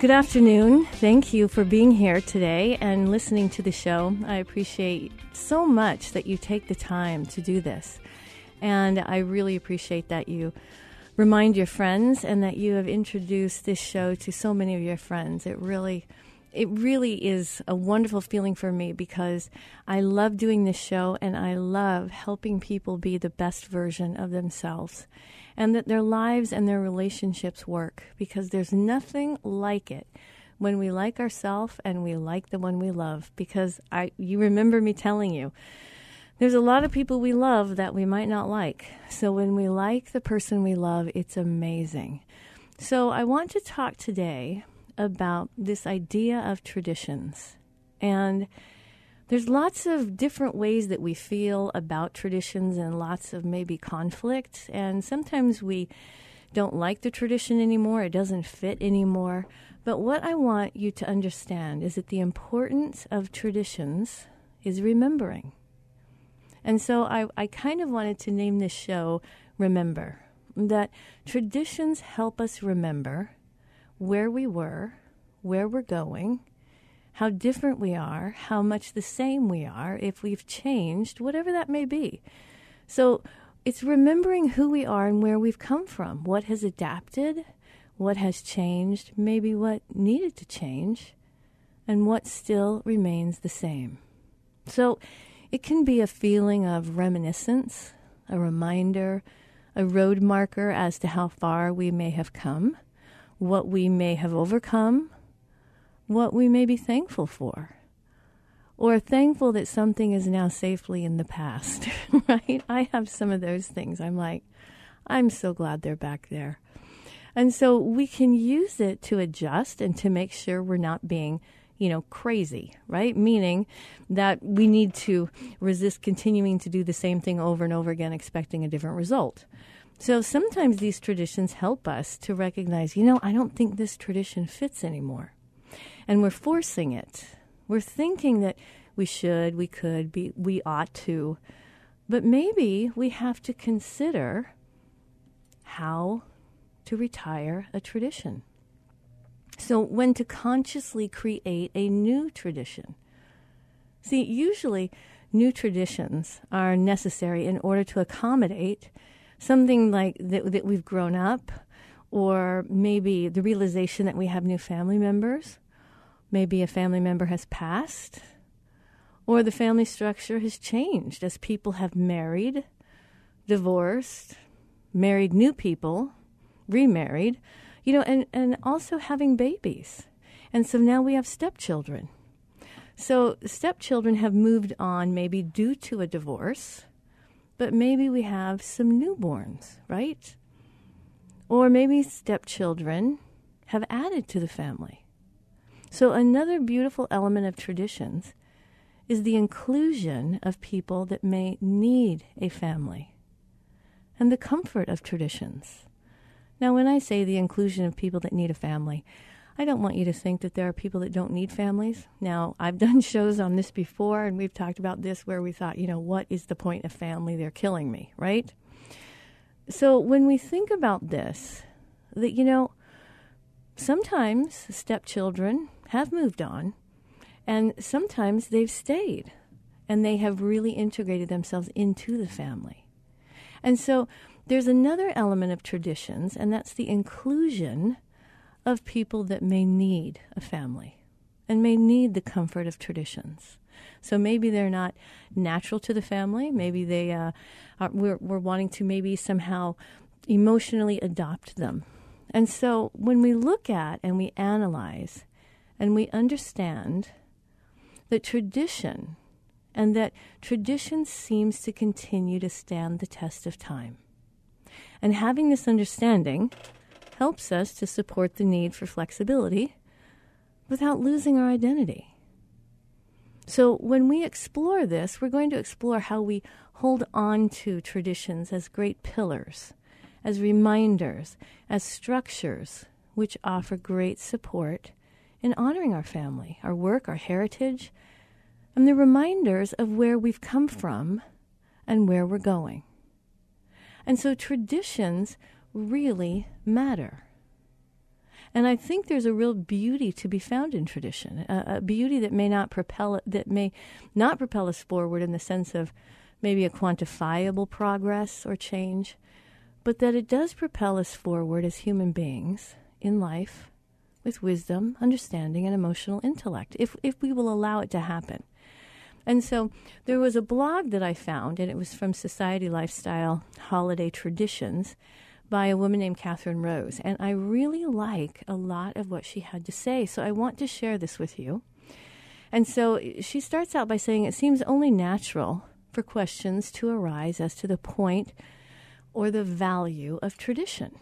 Good afternoon. Thank you for being here today and listening to the show. I appreciate so much that you take the time to do this. And I really appreciate that you remind your friends and that you have introduced this show to so many of your friends. It really it really is a wonderful feeling for me because I love doing this show and I love helping people be the best version of themselves and that their lives and their relationships work because there's nothing like it when we like ourselves and we like the one we love because I you remember me telling you there's a lot of people we love that we might not like. So when we like the person we love, it's amazing. So I want to talk today about this idea of traditions. And there's lots of different ways that we feel about traditions and lots of maybe conflict. And sometimes we don't like the tradition anymore, it doesn't fit anymore. But what I want you to understand is that the importance of traditions is remembering. And so I, I kind of wanted to name this show Remember. That traditions help us remember where we were, where we're going, how different we are, how much the same we are, if we've changed, whatever that may be. So it's remembering who we are and where we've come from, what has adapted, what has changed, maybe what needed to change, and what still remains the same. So it can be a feeling of reminiscence, a reminder, a road marker as to how far we may have come, what we may have overcome, what we may be thankful for or thankful that something is now safely in the past, right? I have some of those things. I'm like, I'm so glad they're back there. And so we can use it to adjust and to make sure we're not being, you know, crazy, right? Meaning that we need to resist continuing to do the same thing over and over again, expecting a different result. So sometimes these traditions help us to recognize, you know, I don't think this tradition fits anymore and we're forcing it. We're thinking that we should, we could, be, we ought to. But maybe we have to consider how to retire a tradition. So, when to consciously create a new tradition. See, usually new traditions are necessary in order to accommodate something like that, that we've grown up, or maybe the realization that we have new family members, Maybe a family member has passed, or the family structure has changed as people have married, divorced, married new people, remarried, you know, and, and also having babies. And so now we have stepchildren. So, stepchildren have moved on maybe due to a divorce, but maybe we have some newborns, right? Or maybe stepchildren have added to the family. So, another beautiful element of traditions is the inclusion of people that may need a family and the comfort of traditions. Now, when I say the inclusion of people that need a family, I don't want you to think that there are people that don't need families. Now, I've done shows on this before, and we've talked about this where we thought, you know, what is the point of family? They're killing me, right? So, when we think about this, that, you know, sometimes stepchildren have moved on, and sometimes they've stayed and they have really integrated themselves into the family. And so, there's another element of traditions, and that's the inclusion of people that may need a family and may need the comfort of traditions. So maybe they're not natural to the family. Maybe they uh, are, we're, we're wanting to maybe somehow emotionally adopt them. And so when we look at and we analyze and we understand that tradition and that tradition seems to continue to stand the test of time. And having this understanding, helps us to support the need for flexibility without losing our identity. So, when we explore this, we're going to explore how we hold on to traditions as great pillars, as reminders, as structures which offer great support in honoring our family, our work, our heritage, and the reminders of where we've come from and where we're going. And so, traditions really matter. And I think there's a real beauty to be found in tradition, a, a, beauty that may not propel that may not propel us forward in the sense of maybe a quantifiable progress or change, but that it does propel us forward as human beings in life with wisdom, understanding, and emotional intellect, if if we will allow it to happen. And so there was a blog that I found, and it was from Society Lifestyle Holiday Traditions by a woman named Catherine Rose. And I really like a lot of what she had to say. So I want to share this with you. And so she starts out by saying it seems only natural for questions to arise as to the point or the value of tradition.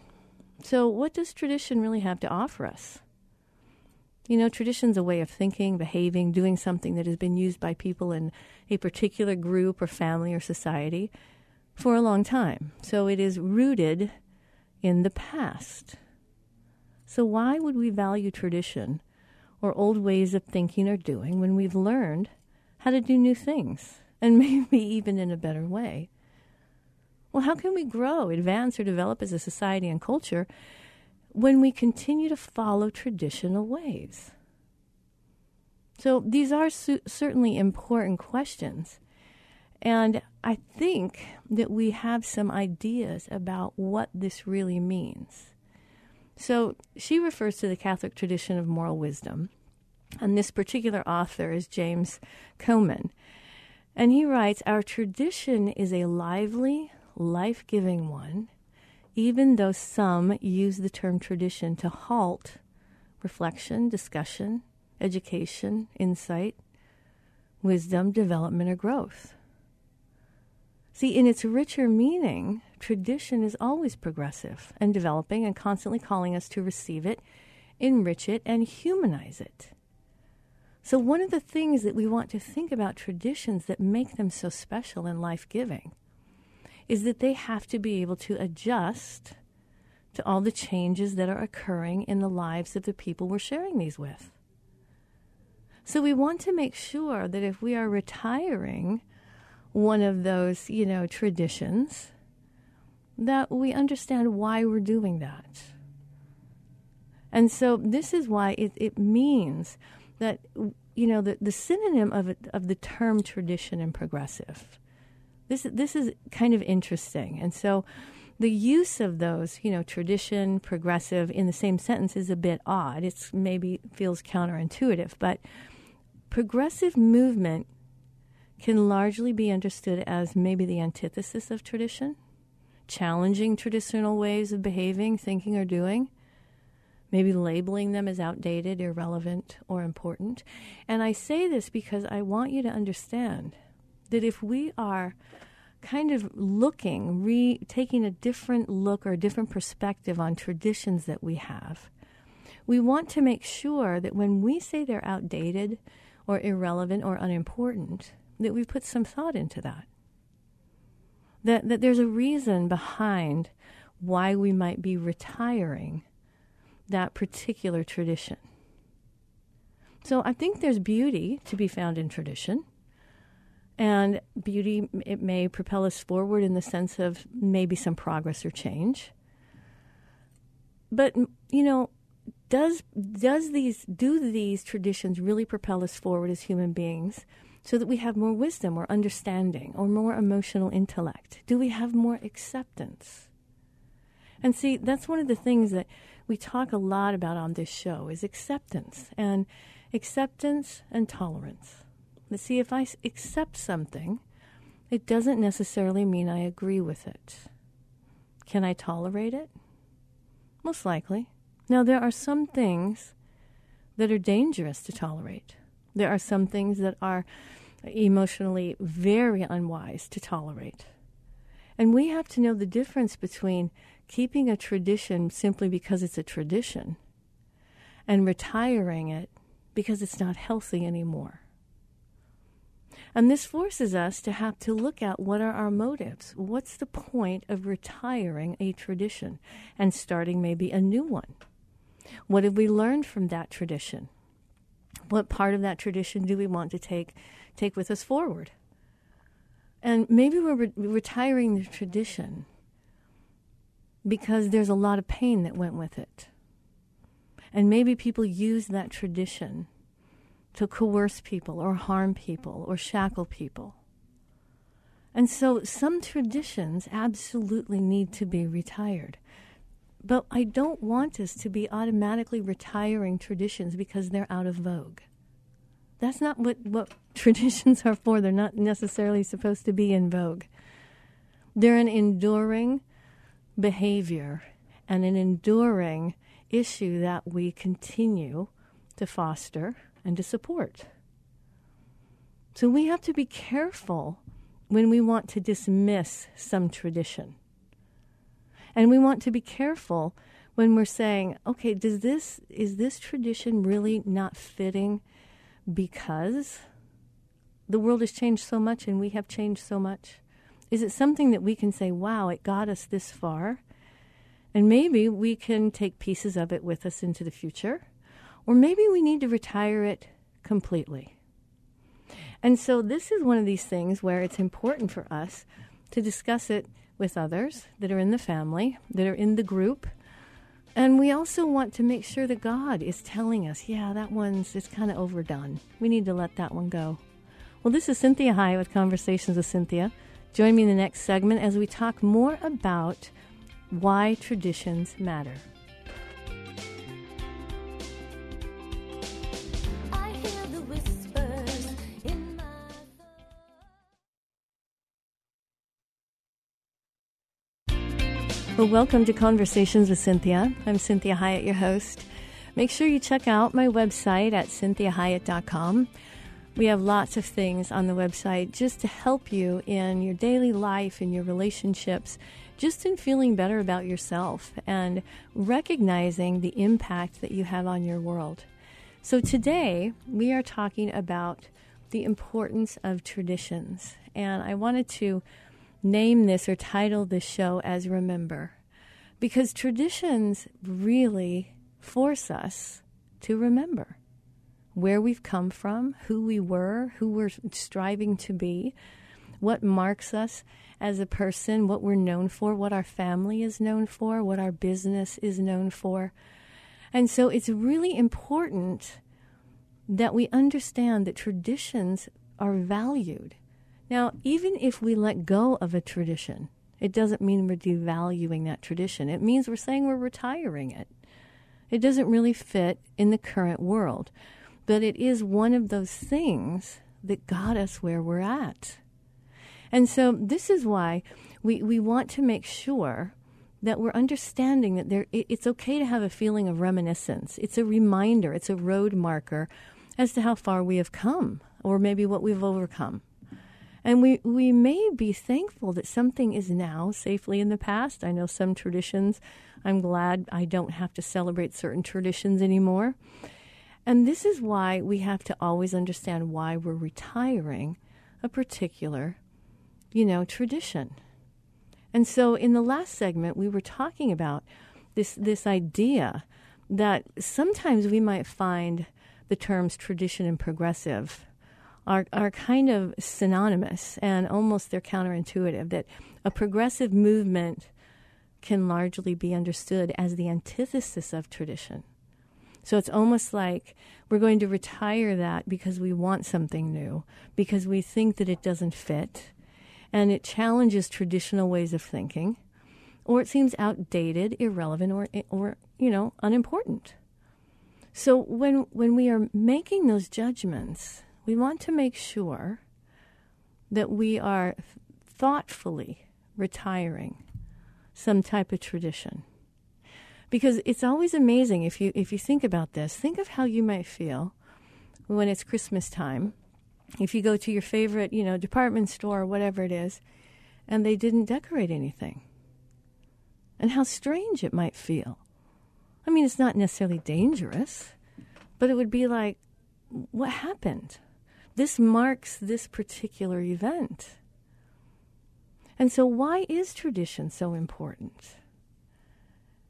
So, what does tradition really have to offer us? You know, tradition's a way of thinking, behaving, doing something that has been used by people in a particular group or family or society for a long time. So it is rooted in the past. So, why would we value tradition or old ways of thinking or doing when we've learned how to do new things and maybe even in a better way? Well, how can we grow, advance, or develop as a society and culture when we continue to follow traditional ways? So, these are su- certainly important questions. And I think that we have some ideas about what this really means. So she refers to the Catholic tradition of moral wisdom. And this particular author is James Coman. And he writes Our tradition is a lively, life giving one, even though some use the term tradition to halt reflection, discussion, education, insight, wisdom, development, or growth. See, in its richer meaning, tradition is always progressive and developing and constantly calling us to receive it, enrich it, and humanize it. So, one of the things that we want to think about traditions that make them so special and life giving is that they have to be able to adjust to all the changes that are occurring in the lives of the people we're sharing these with. So, we want to make sure that if we are retiring one of those, you know, traditions, that we understand why we're doing that. And so this is why it, it means that, you know, the, the synonym of, of the term tradition and progressive. This, this is kind of interesting. And so the use of those, you know, tradition, progressive in the same sentence is a bit odd. It's maybe feels counterintuitive, but progressive movement can largely be understood as maybe the antithesis of tradition, challenging traditional ways of behaving, thinking, or doing, maybe labeling them as outdated, irrelevant, or important. And I say this because I want you to understand that if we are kind of looking, re taking a different look or a different perspective on traditions that we have, we want to make sure that when we say they're outdated or irrelevant or unimportant, that we put some thought into that. That, that there's a reason behind why we might be retiring that particular tradition. So I think there's beauty to be found in tradition. And beauty, it may propel us forward in the sense of maybe some progress or change. But, you know, does, does these, do these traditions really propel us forward as human beings so that we have more wisdom or understanding or more emotional intellect? Do we have more acceptance? And see, that's one of the things that we talk a lot about on this show is acceptance and acceptance and tolerance. See, if I accept something, it doesn't necessarily mean I agree with it. Can I tolerate it? Most likely. Now, there are some things that are dangerous to tolerate. There are some things that are emotionally very unwise to tolerate. And we have to know the difference between keeping a tradition simply because it's a tradition and retiring it because it's not healthy anymore. And this forces us to have to look at what are our motives? What's the point of retiring a tradition and starting maybe a new one? What have we learned from that tradition? What part of that tradition do we want to take take with us forward? And maybe we're re- retiring the tradition because there's a lot of pain that went with it. And maybe people use that tradition to coerce people or harm people or shackle people. And so some traditions absolutely need to be retired. But I don't want us to be automatically retiring traditions because they're out of vogue. That's not what, what traditions are for. They're not necessarily supposed to be in vogue. They're an enduring behavior and an enduring issue that we continue to foster and to support. So we have to be careful when we want to dismiss some tradition. And we want to be careful when we're saying, okay, does this is this tradition really not fitting because the world has changed so much and we have changed so much? Is it something that we can say, wow, it got us this far? And maybe we can take pieces of it with us into the future. Or maybe we need to retire it completely. And so this is one of these things where it's important for us to discuss it with others that are in the family, that are in the group. And we also want to make sure that God is telling us, yeah, that one's it's kind of overdone. We need to let that one go. Well, this is Cinthia Hiett with Conversations with Cinthia. Join me in the next segment as we talk more about why traditions matter. Well, welcome to Conversations with Cinthia. I'm Cinthia Hiett, your host. Make sure you check out my website at cinthiahiett.com. We have lots of things on the website just to help you in your daily life, in your relationships, just in feeling better about yourself and recognizing the impact that you have on your world. So today we are talking about the importance of traditions. And I wanted to name this or title this show as Remember because traditions really force us to remember where we've come from, who we were, who we're striving to be, what marks us as a person, what we're known for, what our family is known for, what our business is known for. And so it's really important that we understand that traditions are valued. Now, even if we let go of a tradition, it doesn't mean we're devaluing that tradition. It means we're saying we're retiring it. It doesn't really fit in the current world. But it is one of those things that got us where we're at. And so this is why we, we want to make sure that we're understanding that there, it's okay to have a feeling of reminiscence. It's a reminder, it's a road marker as to how far we have come or maybe what we've overcome. And we, we may be thankful that something is now safely in the past. I know some traditions, I'm glad I don't have to celebrate certain traditions anymore. And this is why we have to always understand why we're retiring a particular, you know, tradition. And so in the last segment, we were talking about this, this idea that sometimes we might find the terms tradition and progressive are, are kind of synonymous and almost they're counterintuitive. That a progressive movement can largely be understood as the antithesis of tradition. So it's almost like we're going to retire that because we want something new, because we think that it doesn't fit, and it challenges traditional ways of thinking, or it seems outdated, irrelevant, or, or you know, unimportant. So when, when we are making those judgments, we want to make sure that we are thoughtfully retiring some type of tradition. Because it's always amazing if you if you think about this. Think of how you might feel when it's Christmas time. If you go to your favorite, you know, department store or whatever it is, and they didn't decorate anything. And how strange it might feel. I mean, it's not necessarily dangerous, but it would be like, what happened? This marks this particular event. And so, why is tradition so important?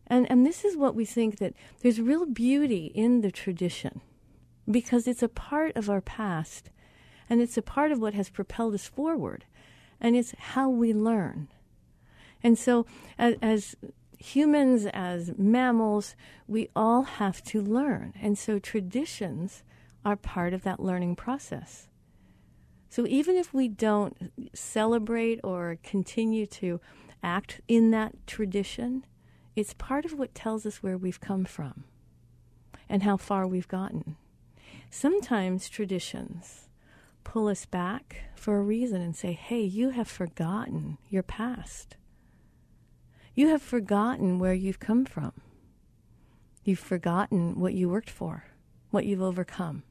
And, and this is what we think that there's real beauty in the tradition because it's a part of our past and it's a part of what has propelled us forward and it's how we learn. And so, as, as humans, as mammals, we all have to learn. And so, traditions are part of that learning process. So, even if we don't celebrate or continue to act in that tradition, it's part of what tells us where we've come from and how far we've gotten. Sometimes traditions pull us back for a reason and say, hey, you have forgotten your past. You have forgotten where you've come from. You've forgotten what you worked for, what you've overcome.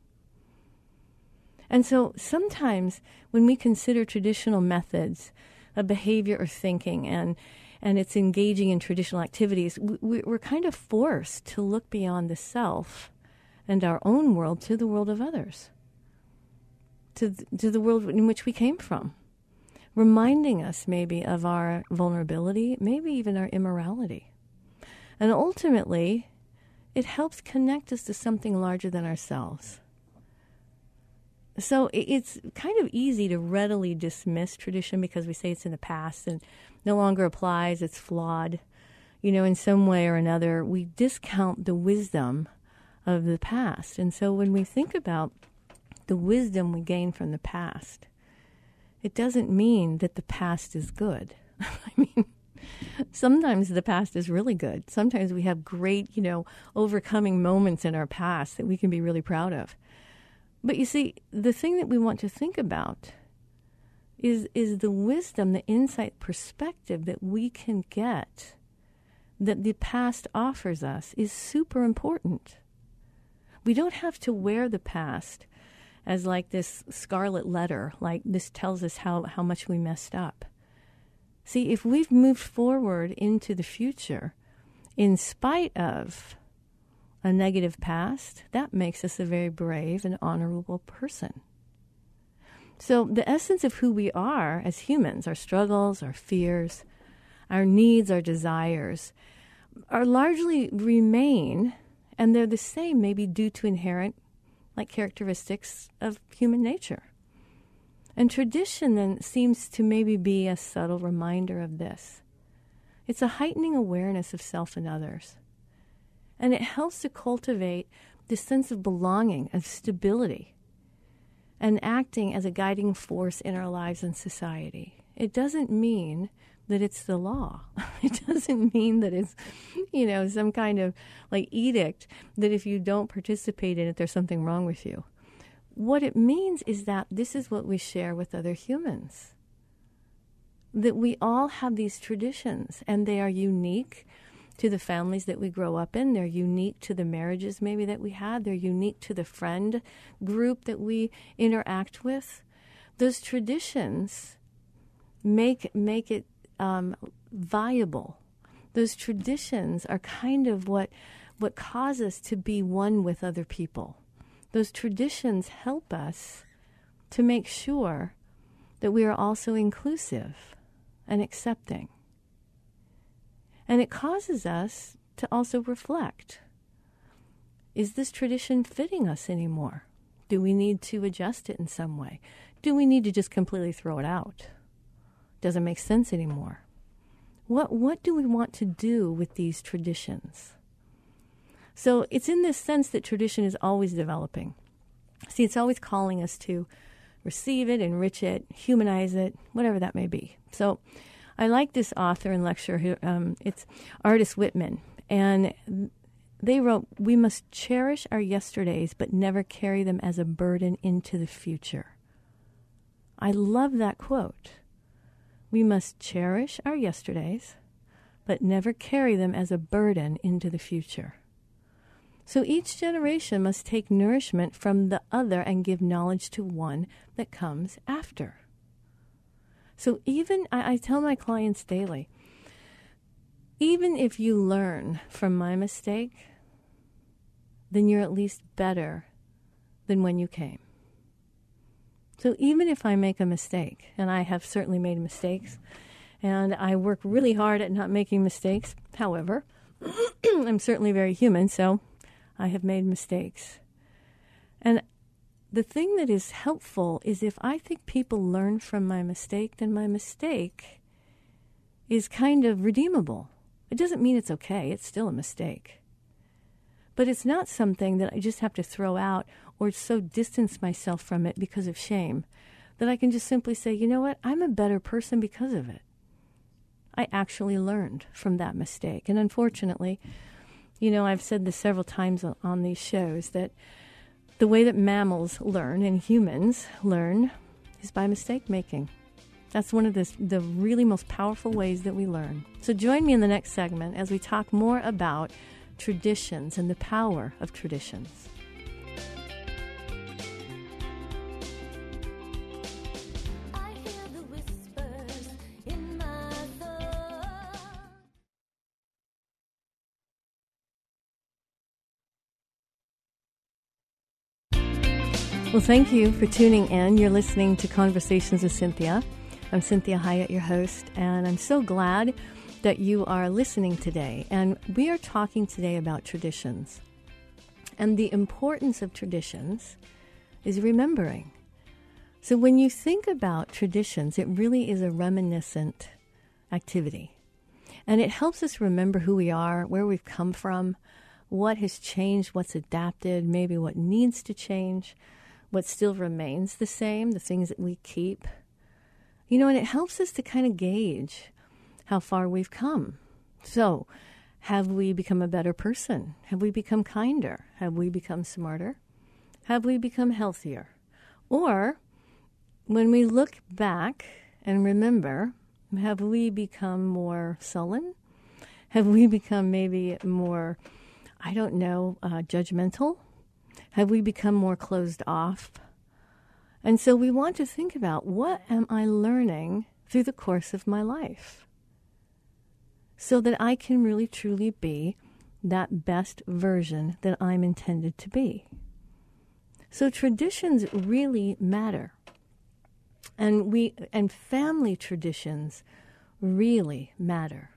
And so sometimes when we consider traditional methods of behavior or thinking and and it's engaging in traditional activities, we, we're kind of forced to look beyond the self and our own world to the world of others, to, to the world in which we came from, reminding us maybe of our vulnerability, maybe even our immorality. And ultimately, it helps connect us to something larger than ourselves. So it's kind of easy to readily dismiss tradition because we say it's in the past and no longer applies, it's flawed. You know, in some way or another, we discount the wisdom of the past. And so when we think about the wisdom we gain from the past, it doesn't mean that the past is good. I mean, sometimes the past is really good. Sometimes we have great, you know, overcoming moments in our past that we can be really proud of. But you see, the thing that we want to think about is is the wisdom, the insight, perspective that we can get that the past offers us is super important. We don't have to wear the past as like this scarlet letter, like this tells us how, how much we messed up. See, if we've moved forward into the future in spite of a negative past, that makes us a very brave and honorable person. So, the essence of who we are as humans, our struggles, our fears, our needs, our desires, are largely remain, and they're the same, maybe due to inherent like characteristics of human nature. And tradition then seems to maybe be a subtle reminder of this. It's a heightening awareness of self and others. And it helps to cultivate this sense of belonging, of stability, and acting as a guiding force in our lives and society. It doesn't mean that it's the law. It doesn't mean that it's, you know, some kind of like edict that if you don't participate in it, there's something wrong with you. What it means is that this is what we share with other humans. that we all have these traditions and they are unique to the families that we grow up in. They're unique to the marriages maybe that we had. They're unique to the friend group that we interact with. Those traditions make make it um, viable. Those traditions are kind of what what cause us to be one with other people. Those traditions help us to make sure that we are also inclusive and accepting. And it causes us to also reflect is this tradition fitting us anymore? Do we need to adjust it in some way? Do we need to just completely throw it out? Doesn't make sense anymore. What, what do we want to do with these traditions? So it's in this sense that tradition is always developing. See, it's always calling us to receive it, enrich it, humanize it, whatever that may be. So I like this author and lecturer. Um, it's Ardis Whitman, and they wrote, "We must cherish our yesterdays, but never carry them as a burden into the future." I love that quote. We must cherish our yesterdays, but never carry them as a burden into the future. So each generation must take nourishment from the other and give knowledge to one that comes after. So even I, I tell my clients daily, even if you learn from my mistake, then you're at least better than when you came. So even if I make a mistake, and I have certainly made mistakes, and I work really hard at not making mistakes, however, I'm certainly very human, so I have made mistakes. And the thing that is helpful is if I think people learn from my mistake, then my mistake is kind of redeemable. It doesn't mean it's okay, it's still a mistake. But it's not something that I just have to throw out or so distance myself from it because of shame that I can just simply say, you know what, I'm a better person because of it. I actually learned from that mistake. And unfortunately, you know, I've said this several times on these shows that the way that mammals learn and humans learn is by mistake making. That's one of the, the really most powerful ways that we learn. So join me in the next segment as we talk more about traditions and the power of traditions. Well, thank you for tuning in. You're listening to Conversations with Cinthia. I'm Cinthia Hiett, your host, and I'm so glad that you are listening today. And we are talking today about traditions. And the importance of traditions is remembering. So when you think about traditions, it really is a reminiscent activity. And it helps us remember who we are, where we've come from, what has changed, what's adapted, maybe what needs to change what still remains the same, the things that we keep. You know, and it helps us to kind of gauge how far we've come. So, have we become a better person? Have we become kinder? Have we become smarter? Have we become healthier? Or, when we look back and remember, have we become more sullen? Have we become maybe more, I don't know, uh, judgmental? Have we become more closed off? And so we want to think about what am I learning through the course of my life so that I can really truly be that best version that I'm intended to be. So traditions really matter. And we and family traditions really matter.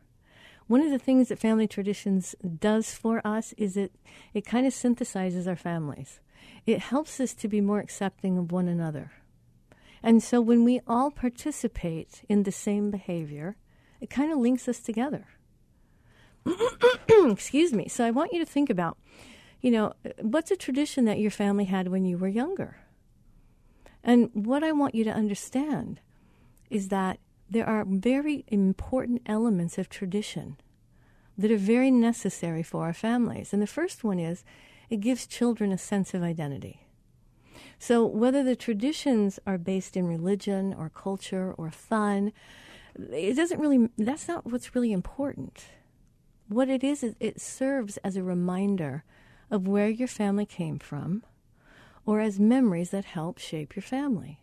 One of the things that family traditions does for us is it it kind of synthesizes our families. It helps us to be more accepting of one another. And so when we all participate in the same behavior, it kind of links us together. Excuse me. So I want you to think about, you know, what's a tradition that your family had when you were younger? And what I want you to understand is that there are very important elements of tradition that are very necessary for our families. And the first one is it gives children a sense of identity. So, whether the traditions are based in religion or culture or fun, it doesn't really, that's not what's really important. What it is, is it serves as a reminder of where your family came from or as memories that help shape your family.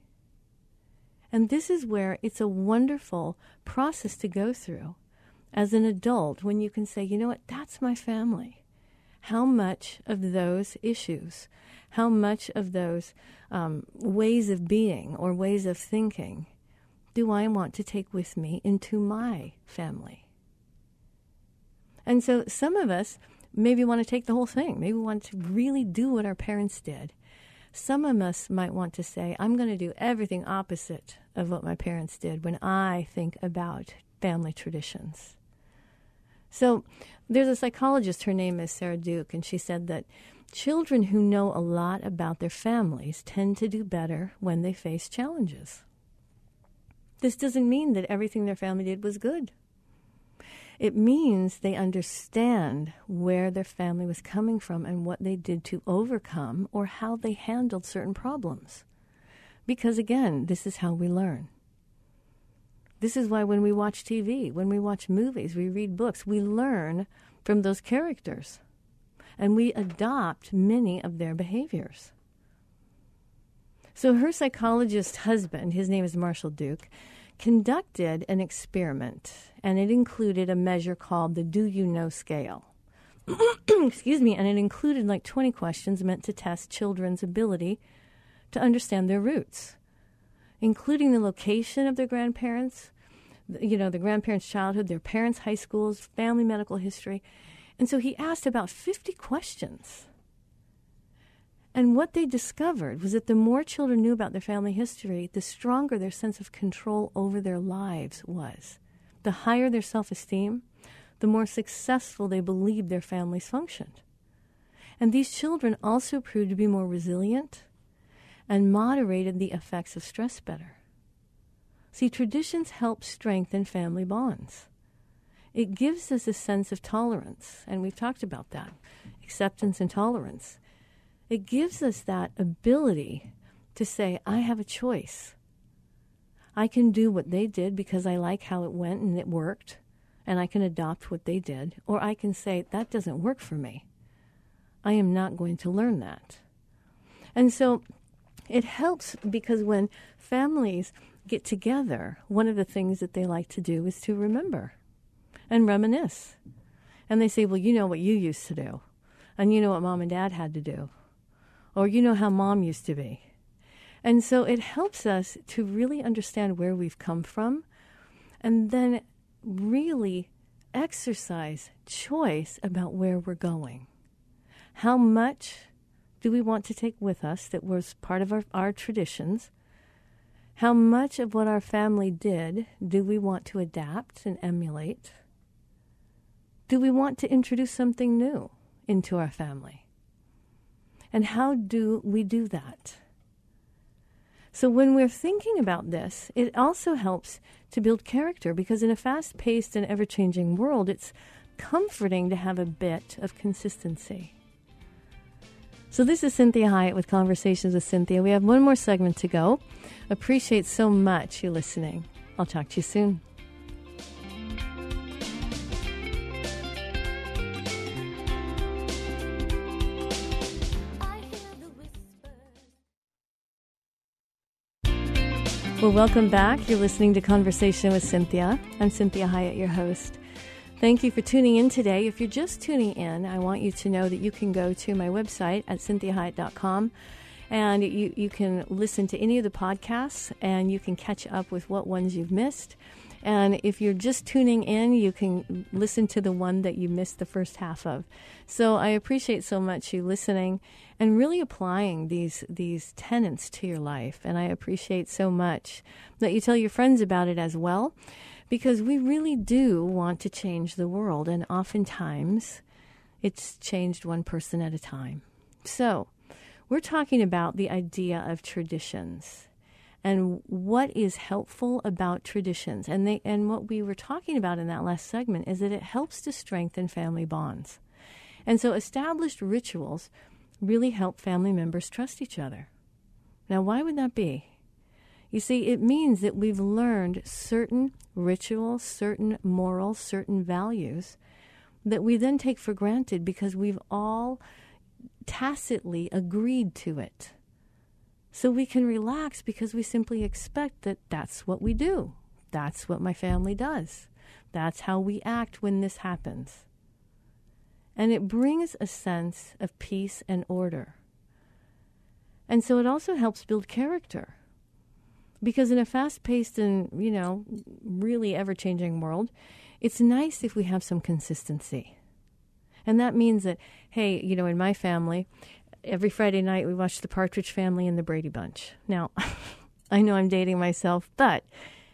And this is where it's a wonderful process to go through as an adult when you can say, you know what, that's my family. How much of those issues, how much of those um, ways of being or ways of thinking do I want to take with me into my family? And so some of us maybe want to take the whole thing. Maybe want to really do what our parents did. Some of us might want to say, I'm going to do everything opposite of what my parents did when I think about family traditions. So there's a psychologist, her name is Sarah Duke, and she said that children who know a lot about their families tend to do better when they face challenges. This doesn't mean that everything their family did was good. It means they understand where their family was coming from and what they did to overcome or how they handled certain problems. Because again, this is how we learn. This is why when we watch TV, when we watch movies, we read books, we learn from those characters and we adopt many of their behaviors. So her psychologist husband, his name is Marshall Duke, conducted an experiment, and it included a measure called the Do You Know scale. Excuse me, and it included like 20 questions meant to test children's ability to understand their roots, including the location of their grandparents, you know, the grandparents' childhood, their parents' high schools, family medical history. And so he asked about 50 questions. And what they discovered was that the more children knew about their family history, the stronger their sense of control over their lives was. The higher their self esteem, the more successful they believed their families functioned. And these children also proved to be more resilient and moderated the effects of stress better. See, traditions help strengthen family bonds. It gives us a sense of tolerance, and we've talked about that acceptance and tolerance. It gives us that ability to say, I have a choice. I can do what they did because I like how it went and it worked, and I can adopt what they did, or I can say, that doesn't work for me. I am not going to learn that. And so it helps because when families get together, one of the things that they like to do is to remember and reminisce. And they say, Well, you know what you used to do, and you know what mom and dad had to do, or you know how mom used to be. And so it helps us to really understand where we've come from and then really exercise choice about where we're going. How much do we want to take with us that was part of our, our traditions? How much of what our family did do we want to adapt and emulate? Do we want to introduce something new into our family? And how do we do that? So, when we're thinking about this, it also helps to build character because in a fast paced and ever changing world, it's comforting to have a bit of consistency. So, this is Cinthia Hiett with Conversations with Cinthia. We have one more segment to go. Appreciate so much you listening. I'll talk to you soon. Well, welcome back. You're listening to Conversation with Cinthia. I'm Cinthia Hiett, your host. Thank you for tuning in today. If you're just tuning in, I want you to know that you can go to my website at cinthiahiett.com and you, you can listen to any of the podcasts and you can catch up with what ones you've missed. And if you're just tuning in, you can listen to the one that you missed the first half of. So I appreciate so much you listening and really applying these these tenets to your life. And I appreciate so much that you tell your friends about it as well, because we really do want to change the world, and oftentimes it's changed one person at a time. So we're talking about the idea of traditions and what is helpful about traditions. And they and what we were talking about in that last segment is that it helps to strengthen family bonds. And so established rituals really help family members trust each other. Now, why would that be? You see, it means that we've learned certain rituals, certain morals, certain values that we then take for granted because we've all tacitly agreed to it. So we can relax because we simply expect that that's what we do. That's what my family does. That's how we act when this happens. And it brings a sense of peace and order. And so it also helps build character. Because in a fast paced and, you know, really ever changing world, it's nice if we have some consistency. And that means that, hey, you know, in my family, every Friday night we watched The Partridge Family and The Brady Bunch. Now, I know I'm dating myself, but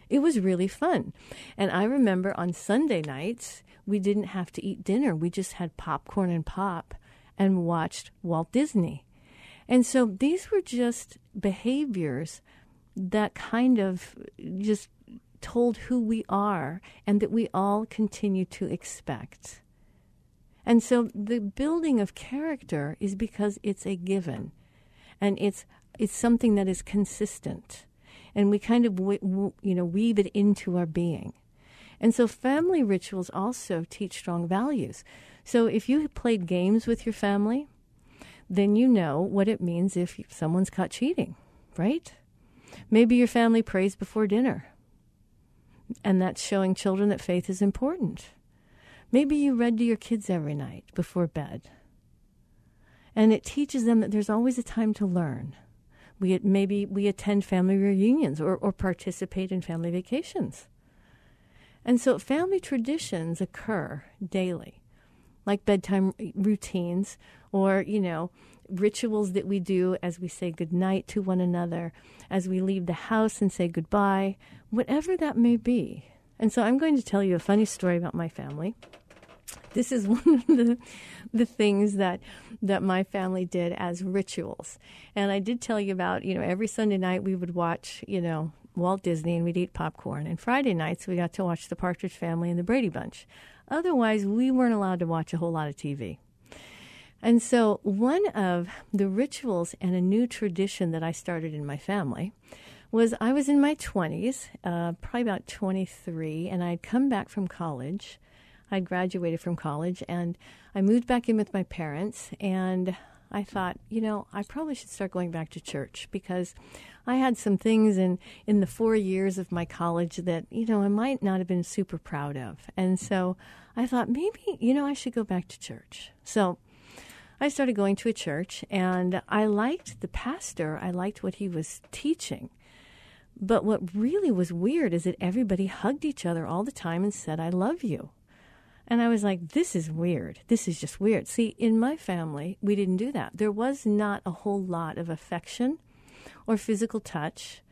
it was really fun. And I remember on Sunday nights, we didn't have to eat dinner. We just had popcorn and pop and watched Walt Disney. And so these were just behaviors that kind of just told who we are and that we all continue to expect. And so the building of character is because it's a given and it's it's something that is consistent and we kind of you know weave it into our being. And so family rituals also teach strong values. So if you played games with your family, then you know what it means if someone's caught cheating, right? Maybe your family prays before dinner. And that's showing children that faith is important. Maybe you read to your kids every night before bed. And it teaches them that there's always a time to learn. We maybe we attend family reunions or, or participate in family vacations. And so family traditions occur daily, like bedtime routines or, you know, rituals that we do as we say goodnight to one another, as we leave the house and say goodbye, whatever that may be. And so I'm going to tell you a funny story about my family. This is one of the, the things that that my family did as rituals. And I did tell you about, you know, every Sunday night we would watch, you know, Walt Disney and we'd eat popcorn. And Friday nights we got to watch The Partridge Family and The Brady Bunch. Otherwise, we weren't allowed to watch a whole lot of TV. And so, one of the rituals and a new tradition that I started in my family was I was in my 20s, uh, probably about 23, and I'd come back from college. I'd graduated from college, and I moved back in with my parents. And I thought, you know, I probably should start going back to church because I had some things in, in the four years of my college that, you know, I might not have been super proud of. And so I thought maybe, you know, I should go back to church. So I started going to a church, and I liked the pastor, I liked what he was teaching. But what really was weird is that everybody hugged each other all the time and said, I love you. And I was like, this is weird. This is just weird. See, in my family, we didn't do that. There was not a whole lot of affection or physical touch.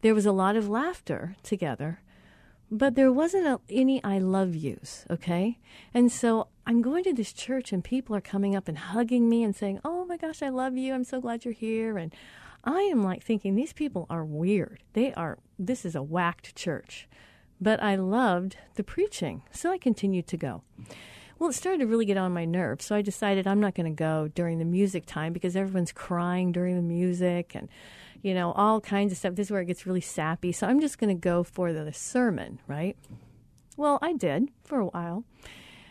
There was a lot of laughter together, but there wasn't a, any I love yous, okay? And so I'm going to this church and people are coming up and hugging me and saying, oh my gosh, I love you. I'm so glad you're here. And I am like thinking these people are weird. They are, this is a whacked church. But I loved the preaching, so I continued to go. Well, it started to really get on my nerves, so I decided I'm not going to go during the music time because everyone's crying during the music and, you know, all kinds of stuff. This is where it gets really sappy. So I'm just going to go for the, sermon, right? Well, I did for a while.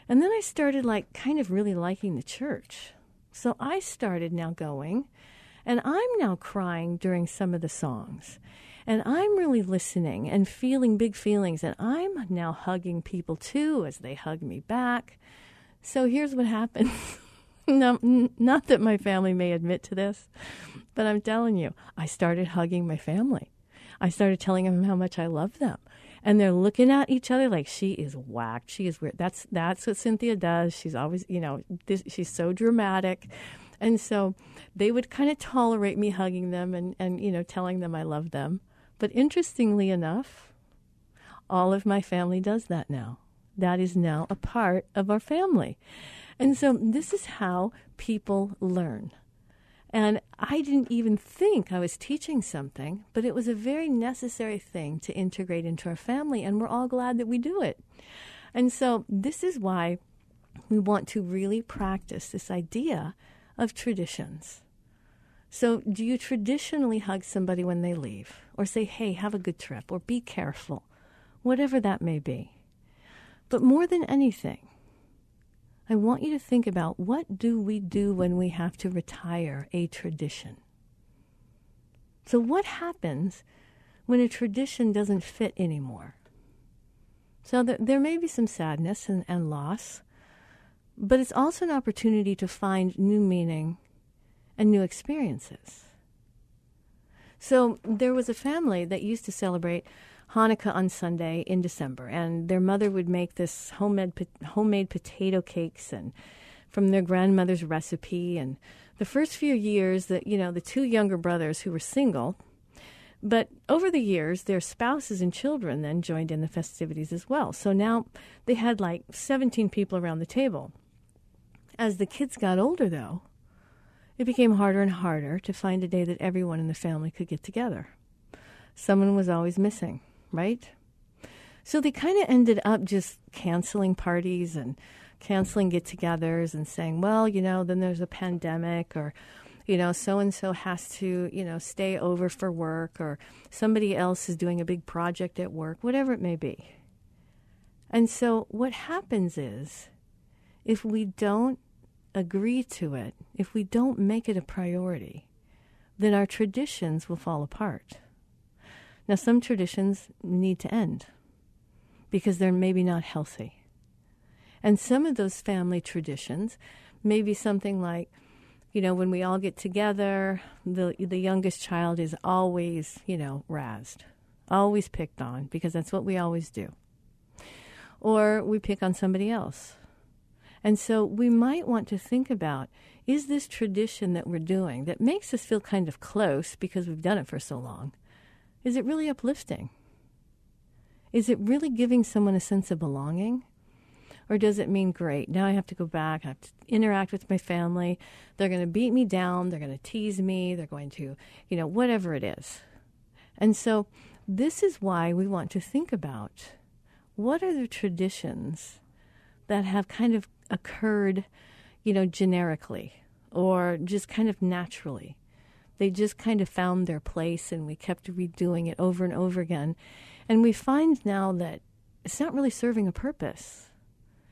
And then I started, like, kind of really liking the church. So I started now going and I'm now crying during some of the songs. And I'm really listening and feeling big feelings. And I'm now hugging people too as they hug me back. So here's what happens. no, not that my family may admit to this, but I'm telling you, I started hugging my family. I started telling them how much I love them. And they're looking at each other like she is whacked. She is weird. That's that's what Cinthia does. She's always, you know, this, she's so dramatic. And so they would kind of tolerate me hugging them and, and, you know, telling them I love them. But interestingly enough, all of my family does that now. That is now a part of our family. And so this is how people learn. And I didn't even think I was teaching something, but it was a very necessary thing to integrate into our family, and we're all glad that we do it. And so this is why we want to really practice this idea of traditions. So, do you traditionally hug somebody when they leave, or say, hey, have a good trip, or be careful, whatever that may be? But more than anything, I want you to think about what do we do when we have to retire a tradition? So, what happens when a tradition doesn't fit anymore? So, th- there may be some sadness and, and loss, but it's also an opportunity to find new meaning and new experiences. So, there was a family that used to celebrate Hanukkah on Sunday in December, and their mother would make this homemade homemade potato cakes and from their grandmother's recipe. And the first few years, that you know, the two younger brothers who were single, but over the years, their spouses and children then joined in the festivities as well. So now they had like 17 people around the table. As the kids got older, though, it became harder and harder to find a day that everyone in the family could get together. Someone was always missing right? So they kind of ended up just canceling parties and canceling get togethers and saying, well, you know, then there's a pandemic or, you know, so and so has to, you know, stay over for work or somebody else is doing a big project at work, whatever it may be. And so what happens is if we don't agree to it, if we don't make it a priority, then our traditions will fall apart. Now, some traditions need to end because they're maybe not healthy. And some of those family traditions may be something like, you know, when we all get together, the the youngest child is always, you know, razzed, always picked on because that's what we always do. Or we pick on somebody else. And so we might want to think about is this tradition that we're doing that makes us feel kind of close because we've done it for so long? Is it really uplifting? Is it really giving someone a sense of belonging? Or does it mean, great, now I have to go back, I have to interact with my family. They're going to beat me down, they're going to tease me, they're going to, you know, whatever it is. And so this is why we want to think about what are the traditions that have kind of occurred, you know, generically or just kind of naturally they just kind of found their place and we kept redoing it over and over again. And we find now that it's not really serving a purpose.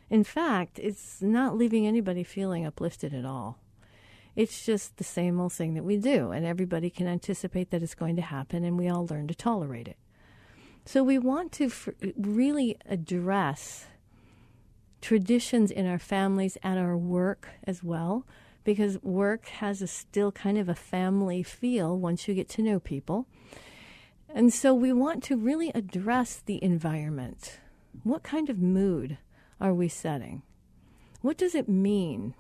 In fact, it's not leaving anybody feeling uplifted at all. It's just the same old thing that we do, and everybody can anticipate that it's going to happen, and we all learn to tolerate it. So, we want to f- really address traditions in our families and our work as well because work has a still kind of a family feel once you get to know people. And so we want to really address the environment. What kind of mood are we setting? What does it mean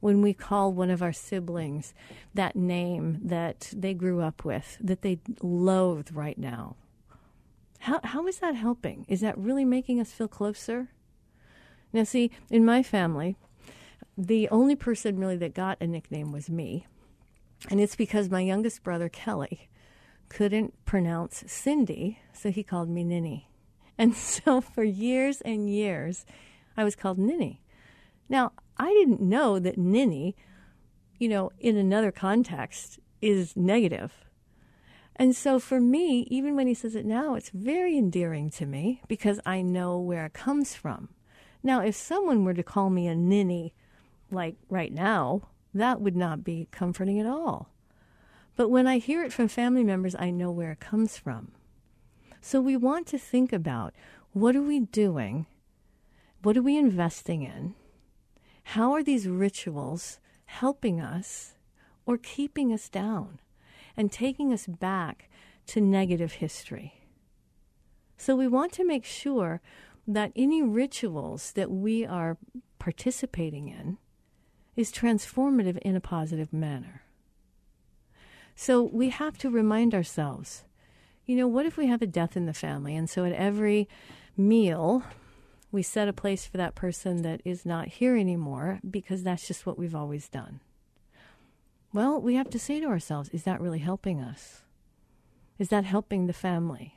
when we call one of our siblings that name that they grew up with, that they loathe right now? How, how is that helping? Is that really making us feel closer? Now, see, in my family, the only person really that got a nickname was me. And it's because my youngest brother, Kelly, couldn't pronounce Cindy, so he called me Ninny. And so for years and years, I was called Ninny. Now, I didn't know that Ninny, you know, in another context, is negative. And so for me, even when he says it now, it's very endearing to me because I know where it comes from. Now, if someone were to call me a ninny like right now, that would not be comforting at all. But when I hear it from family members, I know where it comes from. So we want to think about what are we doing? What are we investing in? How are these rituals helping us or keeping us down and taking us back to negative history? So we want to make sure that any rituals that we are participating in is transformative in a positive manner. So we have to remind ourselves you know, what if we have a death in the family? And so at every meal, we set a place for that person that is not here anymore because that's just what we've always done. Well, we have to say to ourselves, is that really helping us? Is that helping the family?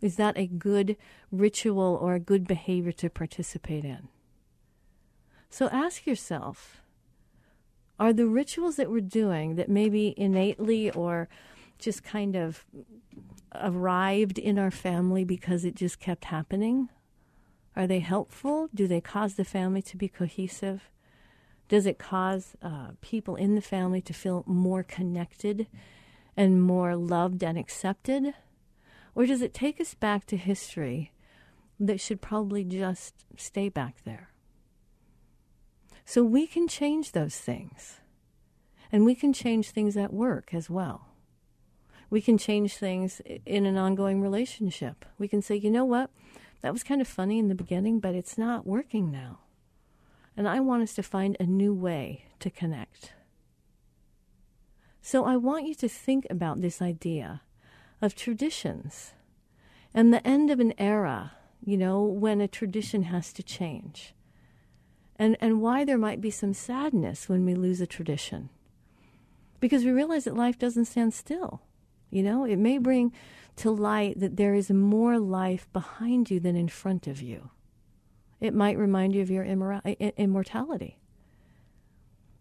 Is that a good ritual or a good behavior to participate in? So ask yourself are the rituals that we're doing that maybe innately or just kind of arrived in our family because it just kept happening? Are they helpful? Do they cause the family to be cohesive? Does it cause uh, people in the family to feel more connected and more loved and accepted? Or does it take us back to history that should probably just stay back there? So we can change those things. And we can change things at work as well. We can change things in an ongoing relationship. We can say, you know what? That was kind of funny in the beginning, but it's not working now. And I want us to find a new way to connect. So I want you to think about this idea of traditions and the end of an era, you know, when a tradition has to change. And, and why there might be some sadness when we lose a tradition. Because we realize that life doesn't stand still. You know, it may bring to light that there is more life behind you than in front of you. It might remind you of your immortality.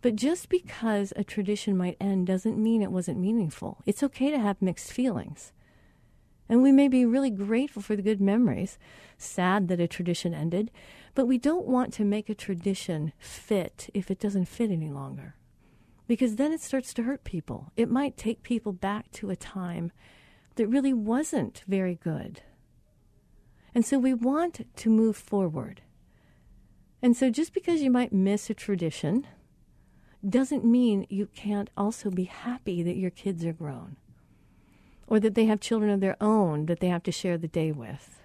But just because a tradition might end doesn't mean it wasn't meaningful. It's okay to have mixed feelings. And we may be really grateful for the good memories, sad that a tradition ended, but we don't want to make a tradition fit if it doesn't fit any longer. Because then it starts to hurt people. It might take people back to a time that really wasn't very good. And so we want to move forward. And so just because you might miss a tradition doesn't mean you can't also be happy that your kids are grown or that they have children of their own that they have to share the day with.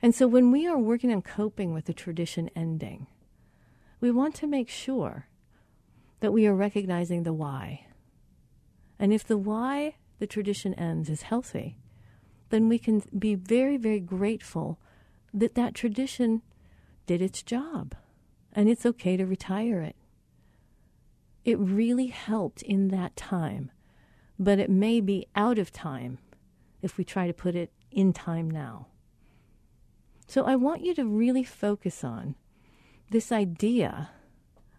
And so when we are working on coping with the tradition ending, we want to make sure that we are recognizing the why. And if the why the tradition ends is healthy, then we can be very, very grateful that that tradition did its job. And it's okay to retire it. It really helped in that time but it may be out of time if we try to put it in time now. So I want you to really focus on this idea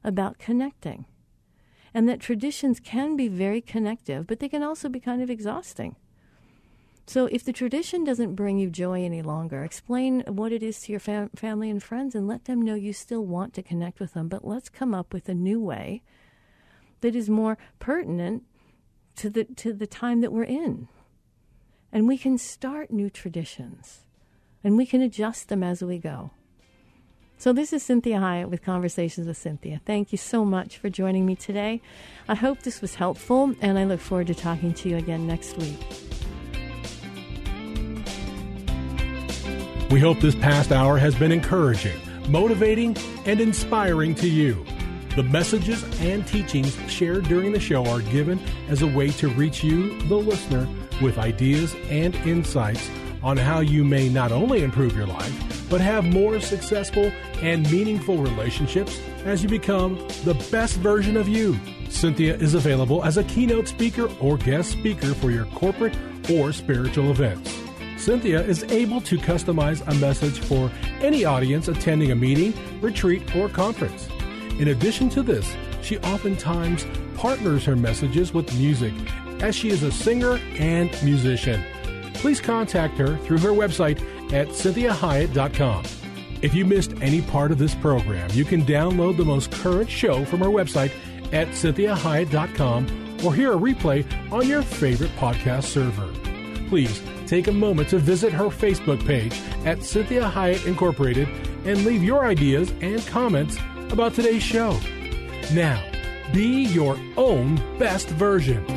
about connecting and that traditions can be very connective, but they can also be kind of exhausting. So if the tradition doesn't bring you joy any longer, explain what it is to your fam- family and friends and let them know you still want to connect with them, but let's come up with a new way that is more pertinent to the to the time that we're in. And we can start new traditions and we can adjust them as we go. So, this is Cinthia Hiett with Conversations with Cinthia. Thank you so much for joining me today. I hope this was helpful, and I look forward to talking to you again next week. We hope this past hour has been encouraging, motivating, and inspiring to you. The messages and teachings shared during the show are given as a way to reach you, the listener, with ideas and insights on how you may not only improve your life, but have more successful and meaningful relationships as you become the best version of you. Cinthia is available as a keynote speaker or guest speaker for your corporate or spiritual events. Cinthia is able to customize a message for any audience attending a meeting, retreat, or conference. In addition to this, she oftentimes partners her messages with music, as she is a singer and musician. Please contact her through her website at cinthiahiett.com. If you missed any part of this program, you can download the most current show from her website at cinthiahiett.com or hear a replay on your favorite podcast server. Please take a moment to visit her Facebook page at Cinthia Hiett Incorporated and leave your ideas and comments about today's show. Now, be your own best version.